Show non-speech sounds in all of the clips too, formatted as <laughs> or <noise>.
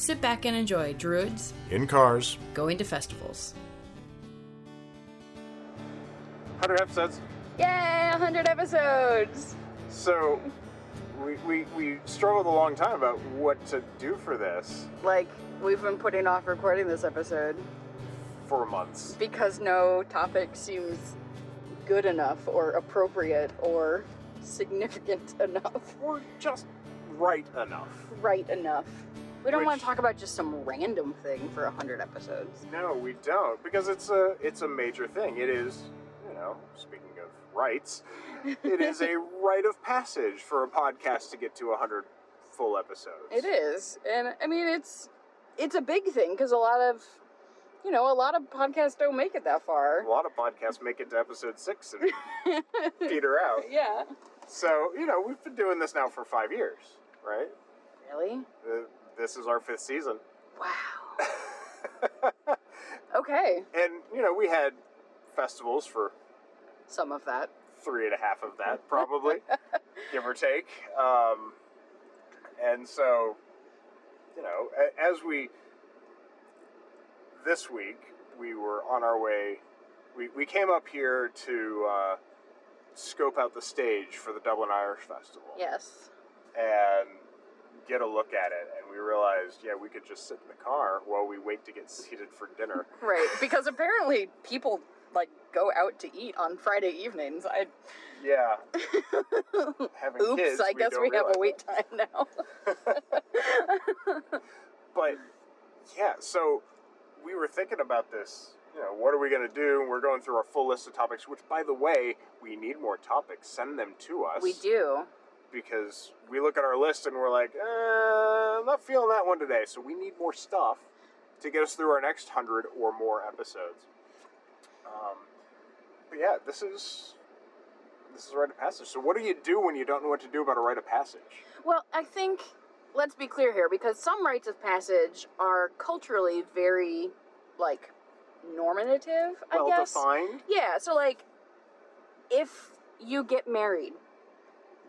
sit back and enjoy Druids In cars, going to festivals. 100 episodes. Yay, 100 episodes! So we, we, we struggled a long time about what to do for this Like, we've been putting off recording this episode for months. because no topic seems good enough or appropriate or significant <laughs> enough, Or just right enough. right enough. We don't want to talk about just some random thing for 100 episodes. No, we don't, because it's a it's a major thing. It is, you know, speaking of rights, it is a <laughs> rite of passage for a podcast to get to 100 full episodes. It is. And I mean, it's it's a big thing because a lot of, you know, a lot of podcasts don't make it that far. A lot of podcasts make it to episode six and <laughs> peter out. yeah. So, you know, we've been doing this now for five years, right? Really? Uh, this is our fifth season. Wow. <laughs> Okay. And, you know, we had festivals for Some of that. three and a half of that, probably, <laughs> give or take. Um, and so, you know, as we, this week, we were on our way, we, we came up here to uh, scope out the stage for the Dublin Irish Festival Yes. and get a look at it. And we realized, yeah, we could just sit in the car while we wait to get <laughs> seated for dinner. Right. Because apparently people like go out to eat on Friday evenings. I Yeah. <laughs> Having oops, kids, I guess don't we have a wait time now. <laughs> But yeah, so we were thinking about this. You know, what are we going to do? We're going through our full list of topics. Which, by the way, we need more topics. Send them to us. we do. Because we look at our list and we're like, uh, I'm not feeling that one today. So we need more stuff to get us through our next hundred or more episodes. Um, but yeah, this is this is a rite of passage. So what do you do when you don't know what to do about a rite of passage? Well, I think let's be clear here because some rites of passage are culturally very like normative, I well guess. defined. Yeah, so like if you get married,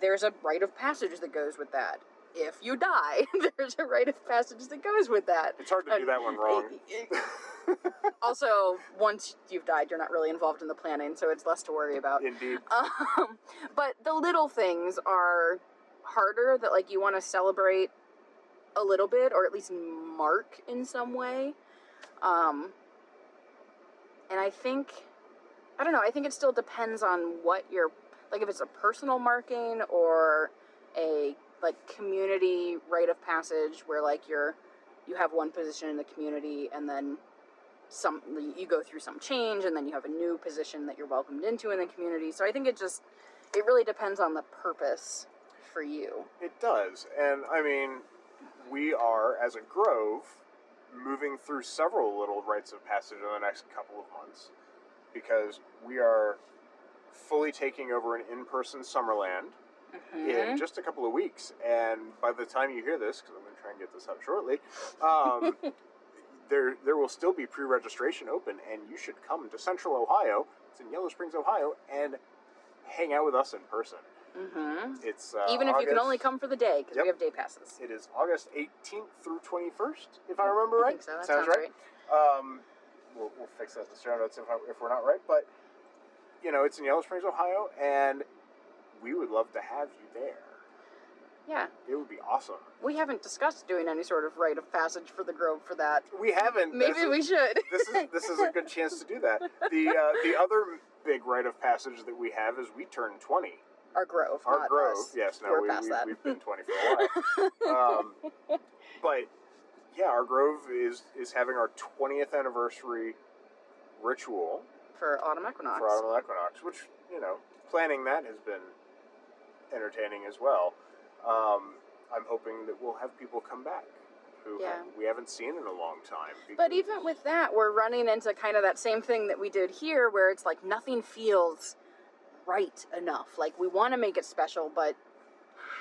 there's a rite of passage that goes with that. If you die, <laughs> there's a rite of passage that goes with that. It's hard to do that one wrong. <laughs> also, once you've died, you're not really involved in the planning, so it's less to worry about. Indeed. Um, <laughs> but the little things are harder that like you want to celebrate a little bit or at least mark in some way. Um, and I think I don't know, I think it still depends on what you're like if it's a personal marking or a like community rite of passage where like you're you have one position in the community and then some you go through some change and then you have a new position that you're welcomed into in the community. So I think it just it really depends on the purpose for you. It does. And I mean, we are, as a grove, moving through several little rites of passage in the next couple of months because we are fully taking over an in person Summerland in just a couple of weeks. And by the time you hear this, because I'm going to try and get this out shortly, um, <laughs> there, there will still be pre registration open, and you should come to Central Ohio. It's in Yellow Springs, Ohio, and hang out with us in person. hmm It's uh, Even if you can only come for the day because Yep. we have day passes. It is August 18th through 21st, if I remember I right. so. Sounds, sounds right. Um, we'll, we'll fix that in the show notes if, I, if we're not right. But, you know, it's in Yellow Springs, Ohio, and we would love to have you there. Yeah. It would be awesome. We haven't discussed doing any sort of rite of passage for the Grove for that. We haven't. Maybe this is- we should. this is this is a good <laughs> chance to do that. The uh, the other big rite of passage that we have is we turn twenty. Our Grove. Our grove, us. yes, no, We're we, past we, that. we've been twenty for a while. um, <laughs> but yeah, our grove is is having our twentieth anniversary ritual for autumn equinox. for Autumn equinox, which you know, planning that has been entertaining as well. Um, I'm hoping that we'll have people come back who Yeah. we haven't seen in a long time. But because- even with that, we're running into kind of that same thing that we did here, where it's like nothing feels right enough. Like we want to make it special, but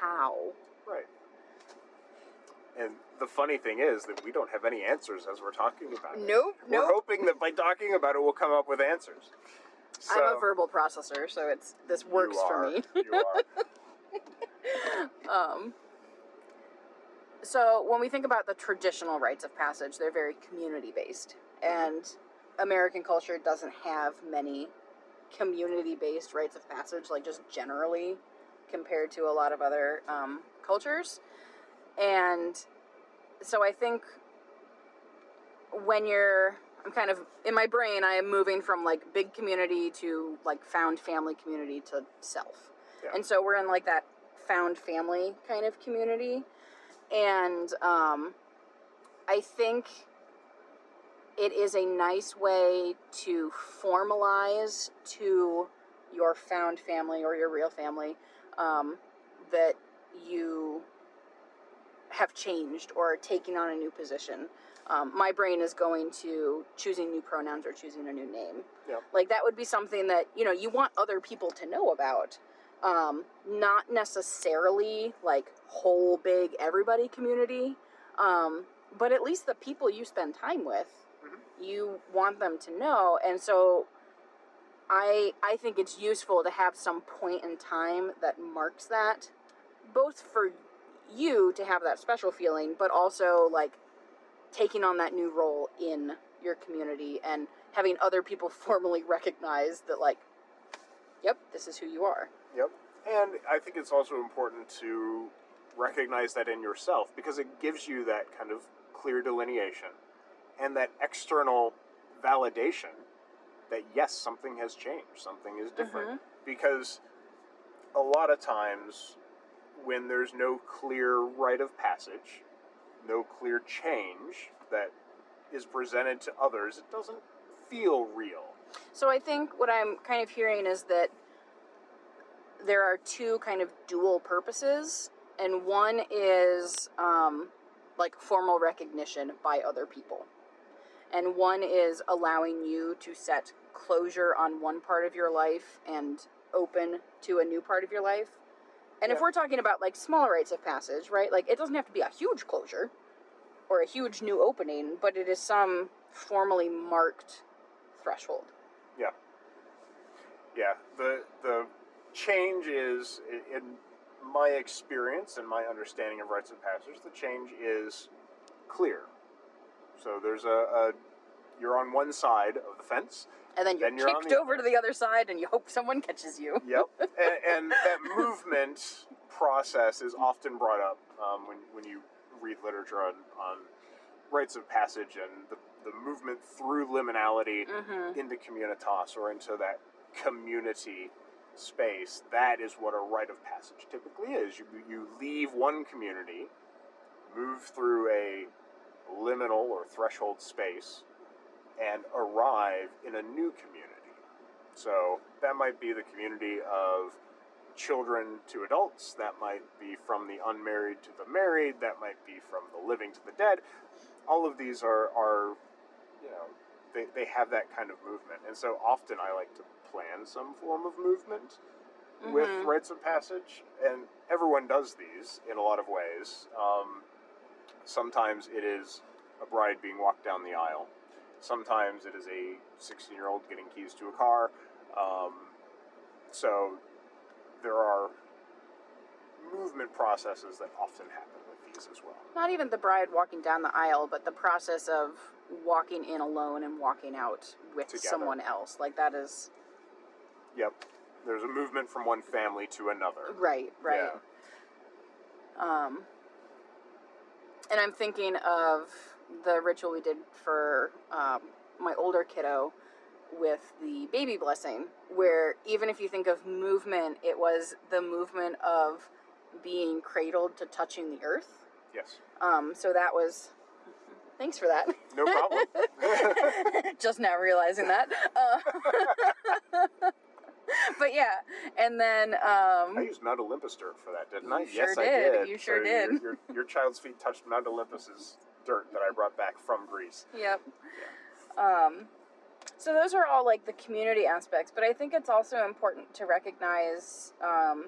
how? And the funny thing is that we don't have any answers as we're talking about it. Nope, We're nope. hoping that by talking about it, we'll come up with answers. So, I'm a verbal processor, so it's this works for me. you are. <laughs> Um, so when we think about the traditional rites of passage, they're very community based, and American culture doesn't have many community based rites of passage, like just generally compared to a lot of other um, cultures. And so I think when you're, I'm kind of in my brain, I am moving from like big community to like found family community to self. Yeah. And so we're in like that found family kind of community. And um, I think it is a nice way to formalize to your found family or your real family um, that you have changed or taking on a new position. Um, my brain is going to choosing new pronouns or choosing a new name. Yep. Like that would be something that you know you want other people to know about. Um, not necessarily like whole big everybody community, um, but at least the people you spend time with, Mhm. you want them to know. And so, I I think it's useful to have some point in time that marks that, both for you to have that special feeling, but also like taking on that new role in your community and having other people <laughs> formally recognize that like, yep, this is who you are. Yep. And I think it's also important to recognize that in yourself because it gives you that kind of clear delineation and that external validation that yes, something has changed, something is different. Mm-hmm. Because a lot of times when there's no clear rite of passage, no clear change that is presented to others, it doesn't feel real. So I think what I'm kind of hearing is that there are two kind of dual purposes, and one is um, like formal recognition by other people, and one is allowing you to set closure on one part of your life and open to a new part of your life. And if we're talking about like smaller rites of passage, right? Like it doesn't have to be a huge closure or a huge new opening, but it is some formally marked threshold. Yeah. Yeah. The the change is in my experience and my understanding of rites of passage, the change is clear. So there's a, a you're on one side of the fence. And then you're Then you're kicked the over to the other side and you hope someone catches you. <laughs> Yep. and, <laughs> and that movement process is often brought up um, when, when you read literature on, on rites of passage and the, the movement through liminality Mm-hmm. into communitas or into that community space. That is what a rite of passage typically is. You, you leave one community, move through a liminal or threshold space, and arrive in a new community. So that might be the community of children to adults, that might be from the unmarried to the married, that might be from the living to the dead. All of these are, are you know, they, they have that kind of movement. And so often I like to plan some form of movement with Mhm. rites of passage, and everyone does these in a lot of ways. Um, sometimes it is a bride being walked down the aisle. Sometimes it is a 16 year old getting keys to a car. Um, so there are movement processes that often happen with these as well. Not even the bride walking down the aisle, but the process of walking in alone and walking out with Together. someone else. Like that is Yep. There's a movement from one family to another. right, right. Yeah. Um, and I'm thinking of the ritual we did for um, my older kiddo with the baby blessing, where even if you think of movement, it was the movement of being cradled to touching the earth. Yes. Um, so that was. Thanks for that. No problem. <laughs> Just now realizing that. Uh, <laughs> but yeah, and then um, I used Mount Olympus dirt for that, didn't I? Yes, sure I did. did. You sure So did. Your, your, your child's feet touched Mount Olympus's dirt that I brought back from Greece. Yep. Um, so those are all like the community aspects, but I think it's also important to recognize um,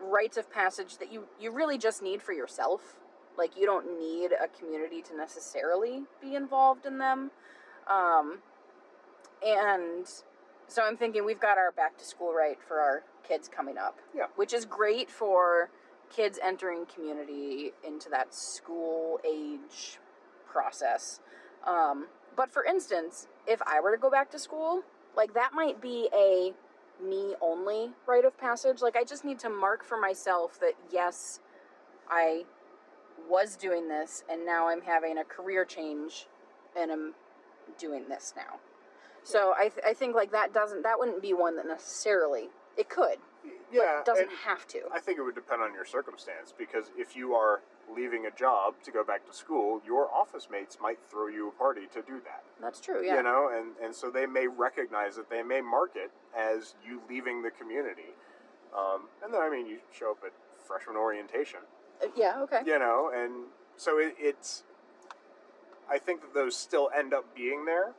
rites of passage that you you really just need for yourself. Like you don't need a community to necessarily be involved in them. Um, and so I'm thinking we've got our back to school rite for our kids coming up. Yeah. Which is great for kids entering community into that school age process. Um, but for instance, if I were to go back to school, like that might be a me only rite of passage. Like I just need to mark for myself that yes, I was doing this and now I'm having a career change and I'm doing this now. So I, th- I think like that doesn't that wouldn't be one that necessarily it could Yeah, but doesn't have to. I think it would depend on your circumstance because if you are leaving a job to go back to school, your office mates might throw you a party to do that. That's true. Yeah. You know, and, and so they may recognize it, they may mark it as you leaving the community. Um, and then, I mean, you show up at freshman orientation, Uh, yeah. Okay. you know, and so it, it's, I think that those still end up being there.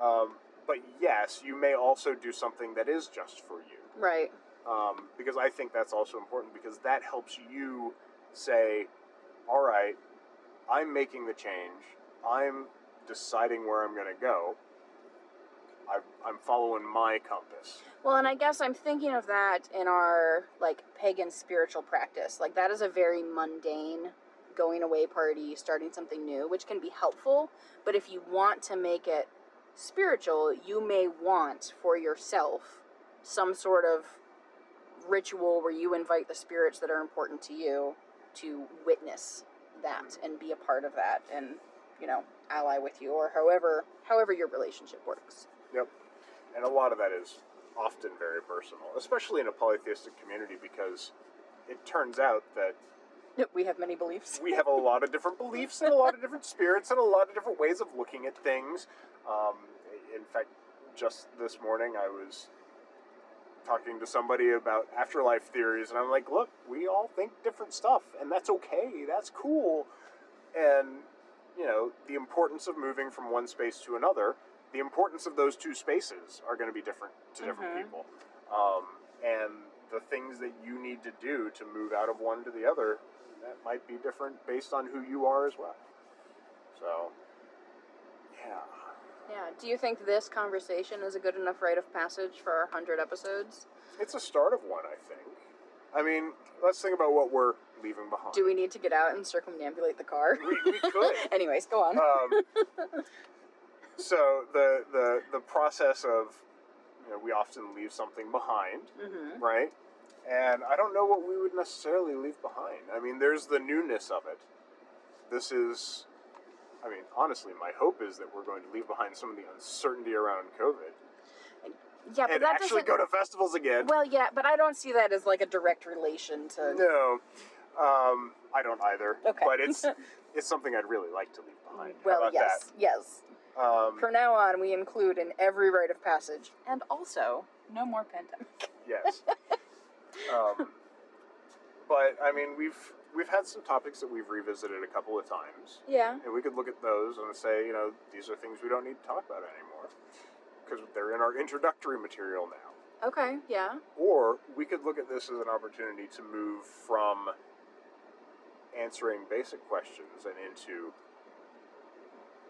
Um, but yes, you may also do something that is just for you Right. Um, because I think that's also important because that helps you say, all right, I'm making the change. I'm deciding where I'm going to go. I, I'm following my compass. Well, and I guess I'm thinking of that in our like pagan spiritual practice. Like that is a very mundane going away party, starting something new, which can be helpful. But if you want to make it spiritual, you may want for yourself some sort of ritual where you invite the spirits that are important to you to witness that and be a part of that and you know ally with you or however however your relationship works Yep. And a lot of that is often very personal, especially in a polytheistic community because it turns out that we have many beliefs we have a <laughs> lot of different beliefs and a lot of different spirits and a lot of different ways of looking at things. Um, in fact, just this morning I was talking to somebody about afterlife theories, and I'm like, look, we all think different stuff, and that's okay, that's cool. And, you know, the importance of moving from one space to another, the importance of those two spaces are going to be different to different Mhm. people. Um, and the things that you need to do to move out of one to the other that might be different based on who you are as well. So, yeah. Yeah. Do you think this conversation is a good enough rite of passage for our 100 episodes? It's a start of one, I think. I mean, let's think about what we're leaving behind. Do we need to get out and circumambulate the car? We- we could. <laughs> Anyways, go on. um, <laughs> so the, the the process of you know we often leave something behind, hmm right? And I don't know what we would necessarily leave behind. I mean, there's the newness of it. This is, I mean, honestly, my hope is that we're going to leave behind some of the uncertainty around COVID Yeah, but and that actually go to festivals again. well, yeah, but I don't see that as like a direct relation to. No, um, I don't either. Okay. But it's <laughs> it's something I'd really like to leave behind. Well, yes, yes. Um, From now on, we include in every rite of passage, and also no more pandemic. yes. <laughs> um, but I mean, we've we've had some topics that we've revisited a couple of times, Yeah. and we could look at those and say, you know, these are things we don't need to talk about anymore because they're in our introductory material now. Okay. Yeah. Or we could look at this as an opportunity to move from answering basic questions and into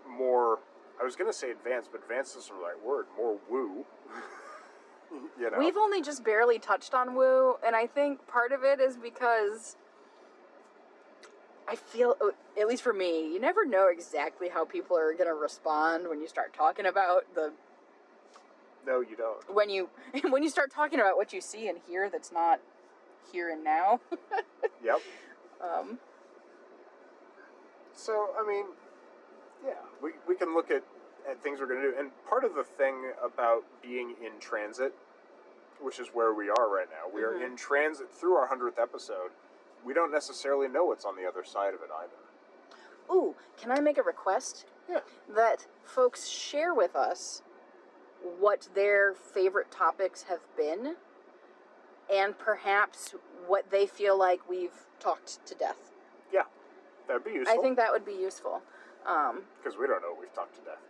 more. I was going to say advanced, but advanced isn't the right word. More woo. <laughs> you know. We've only just barely touched on woo, and I think part of it is because I feel, uh, at least for me, you never know exactly how people are going to respond when you start talking about the no, you don't. when you <laughs> when you start talking about what you see and hear that's not here and now. <laughs> Yep. um, So, I mean, yeah, we, we can look at, at things we're going to do. And part of the thing about being in transit, which is where we are right now, we are Mhm. in transit through our 100th episode. We don't necessarily know what's on the other side of it either. ooh, can I make a request? Yeah. That folks share with us what their favorite topics have been, and perhaps what they feel like we've talked to death. Yeah, that'd be useful. I think that would be useful. Um, because we don't know what we've talked to death.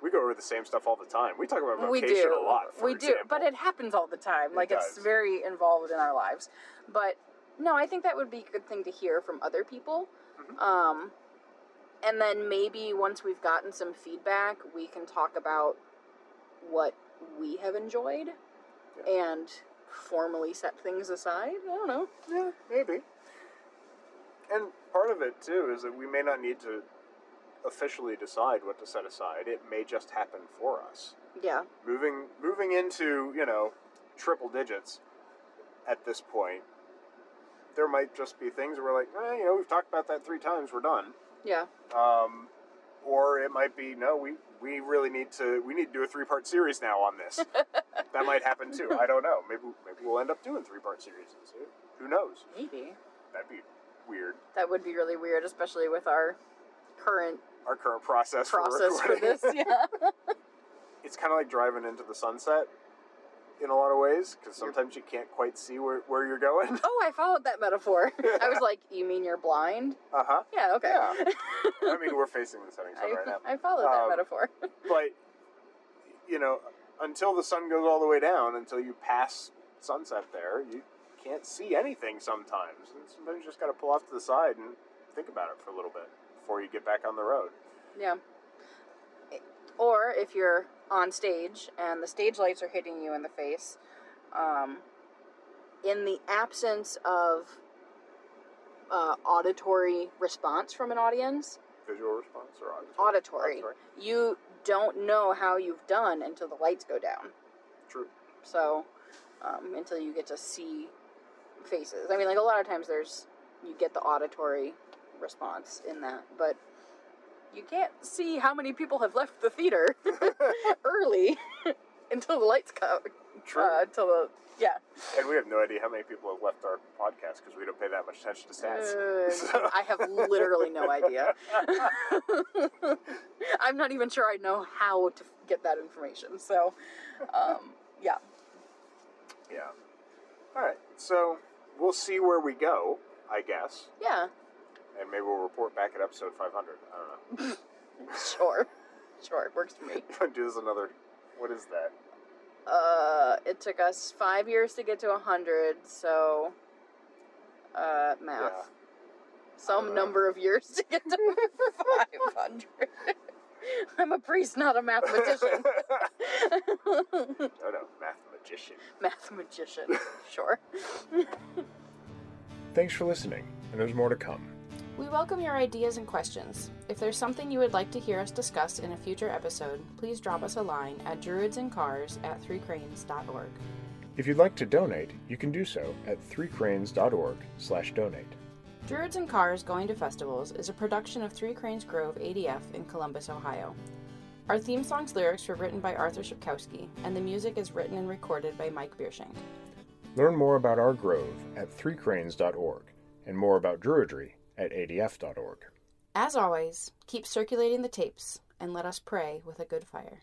We go over the same stuff all the time. We talk about we do. a lot. We do, but it happens all the time. It like it's very involved in our lives. But no, I think that would be a good thing to hear from other people. Mhm. Um, and then maybe once we've gotten some feedback, we can talk about what we have enjoyed and formally set things aside. I don't know. Yeah, maybe. And part of it too is that we may not need to officially decide what to set aside. It may just happen for us. Yeah. Moving moving into, you know, triple digits at this point, there might just be things where we're like, eh, you know, we've talked about that three times, we're done. Yeah. Um, or it might be, no, we, we really need to we need to do a three part series now on this. <laughs> that might happen too. I don't know. Maybe maybe we'll end up doing three part series. Who knows? Maybe. That'd be weird. That would be really weird, especially with our current Our current process, process for recording. this. Yeah. <laughs> It's kind of like driving into the sunset in a lot of ways because sometimes you can't quite see where, where you're going. Oh, I followed that metaphor. I was like, you mean you're blind? Uh huh. Yeah, okay. Yeah. I mean, we're <laughs> facing the setting sun I, right now. I followed that Um, metaphor. <laughs> But, you know, until the sun goes all the way down, until you pass sunset there, you can't see anything sometimes. And sometimes you just got to pull off to the side and think about it for a little bit before you get back on the road. yeah. Or if you're on stage and the stage lights are hitting you in the face, um, in the absence of uh, auditory response from an audience, Visual response or auditory? auditory, Auditory. you don't know how you've done until the lights go down. True. So, um, until you get to see faces. I mean, like a lot of times there's, you get the auditory response in that, but you can't see how many people have left the theater <laughs> early <laughs> until the lights come. True. Uh, until the, yeah. And we have no idea how many people have left our podcast because we don't pay that much attention to stats. Uh, <laughs> So- I have literally no idea. I'm not even sure I know how to get that information. So, um, yeah. Yeah. All right. So we'll see where we go, I guess, Yeah, and maybe we'll report back at episode 500. I don't know. <laughs> sure. Sure, it works for me. <laughs> Do this another? What is that? Uh, it took us five years to get to 100, so, uh, math. Yeah. Some number of years to get to 500. <laughs> I'm a priest, not a mathematician. oh no, mathematician. Mathematician, sure. Thanks for listening, and there's more to come. We welcome your ideas and questions. If there's something you would like to hear us discuss in a future episode, please drop us a line at druidsandcars at threecranes.org. If you'd like to donate, you can do so at threecranes.org slash donate. Druids and Cars Going to Festivals is a production of Three Cranes Grove ADF in Columbus, Ohio. Our theme song's lyrics were written by Arthur Shipkowski, and the music is written and recorded by Mike Biershank. Learn more about our grove at threecranes.org and more about Druidry at adf.org. As always, keep circulating the tapes and let us pray with a good fire.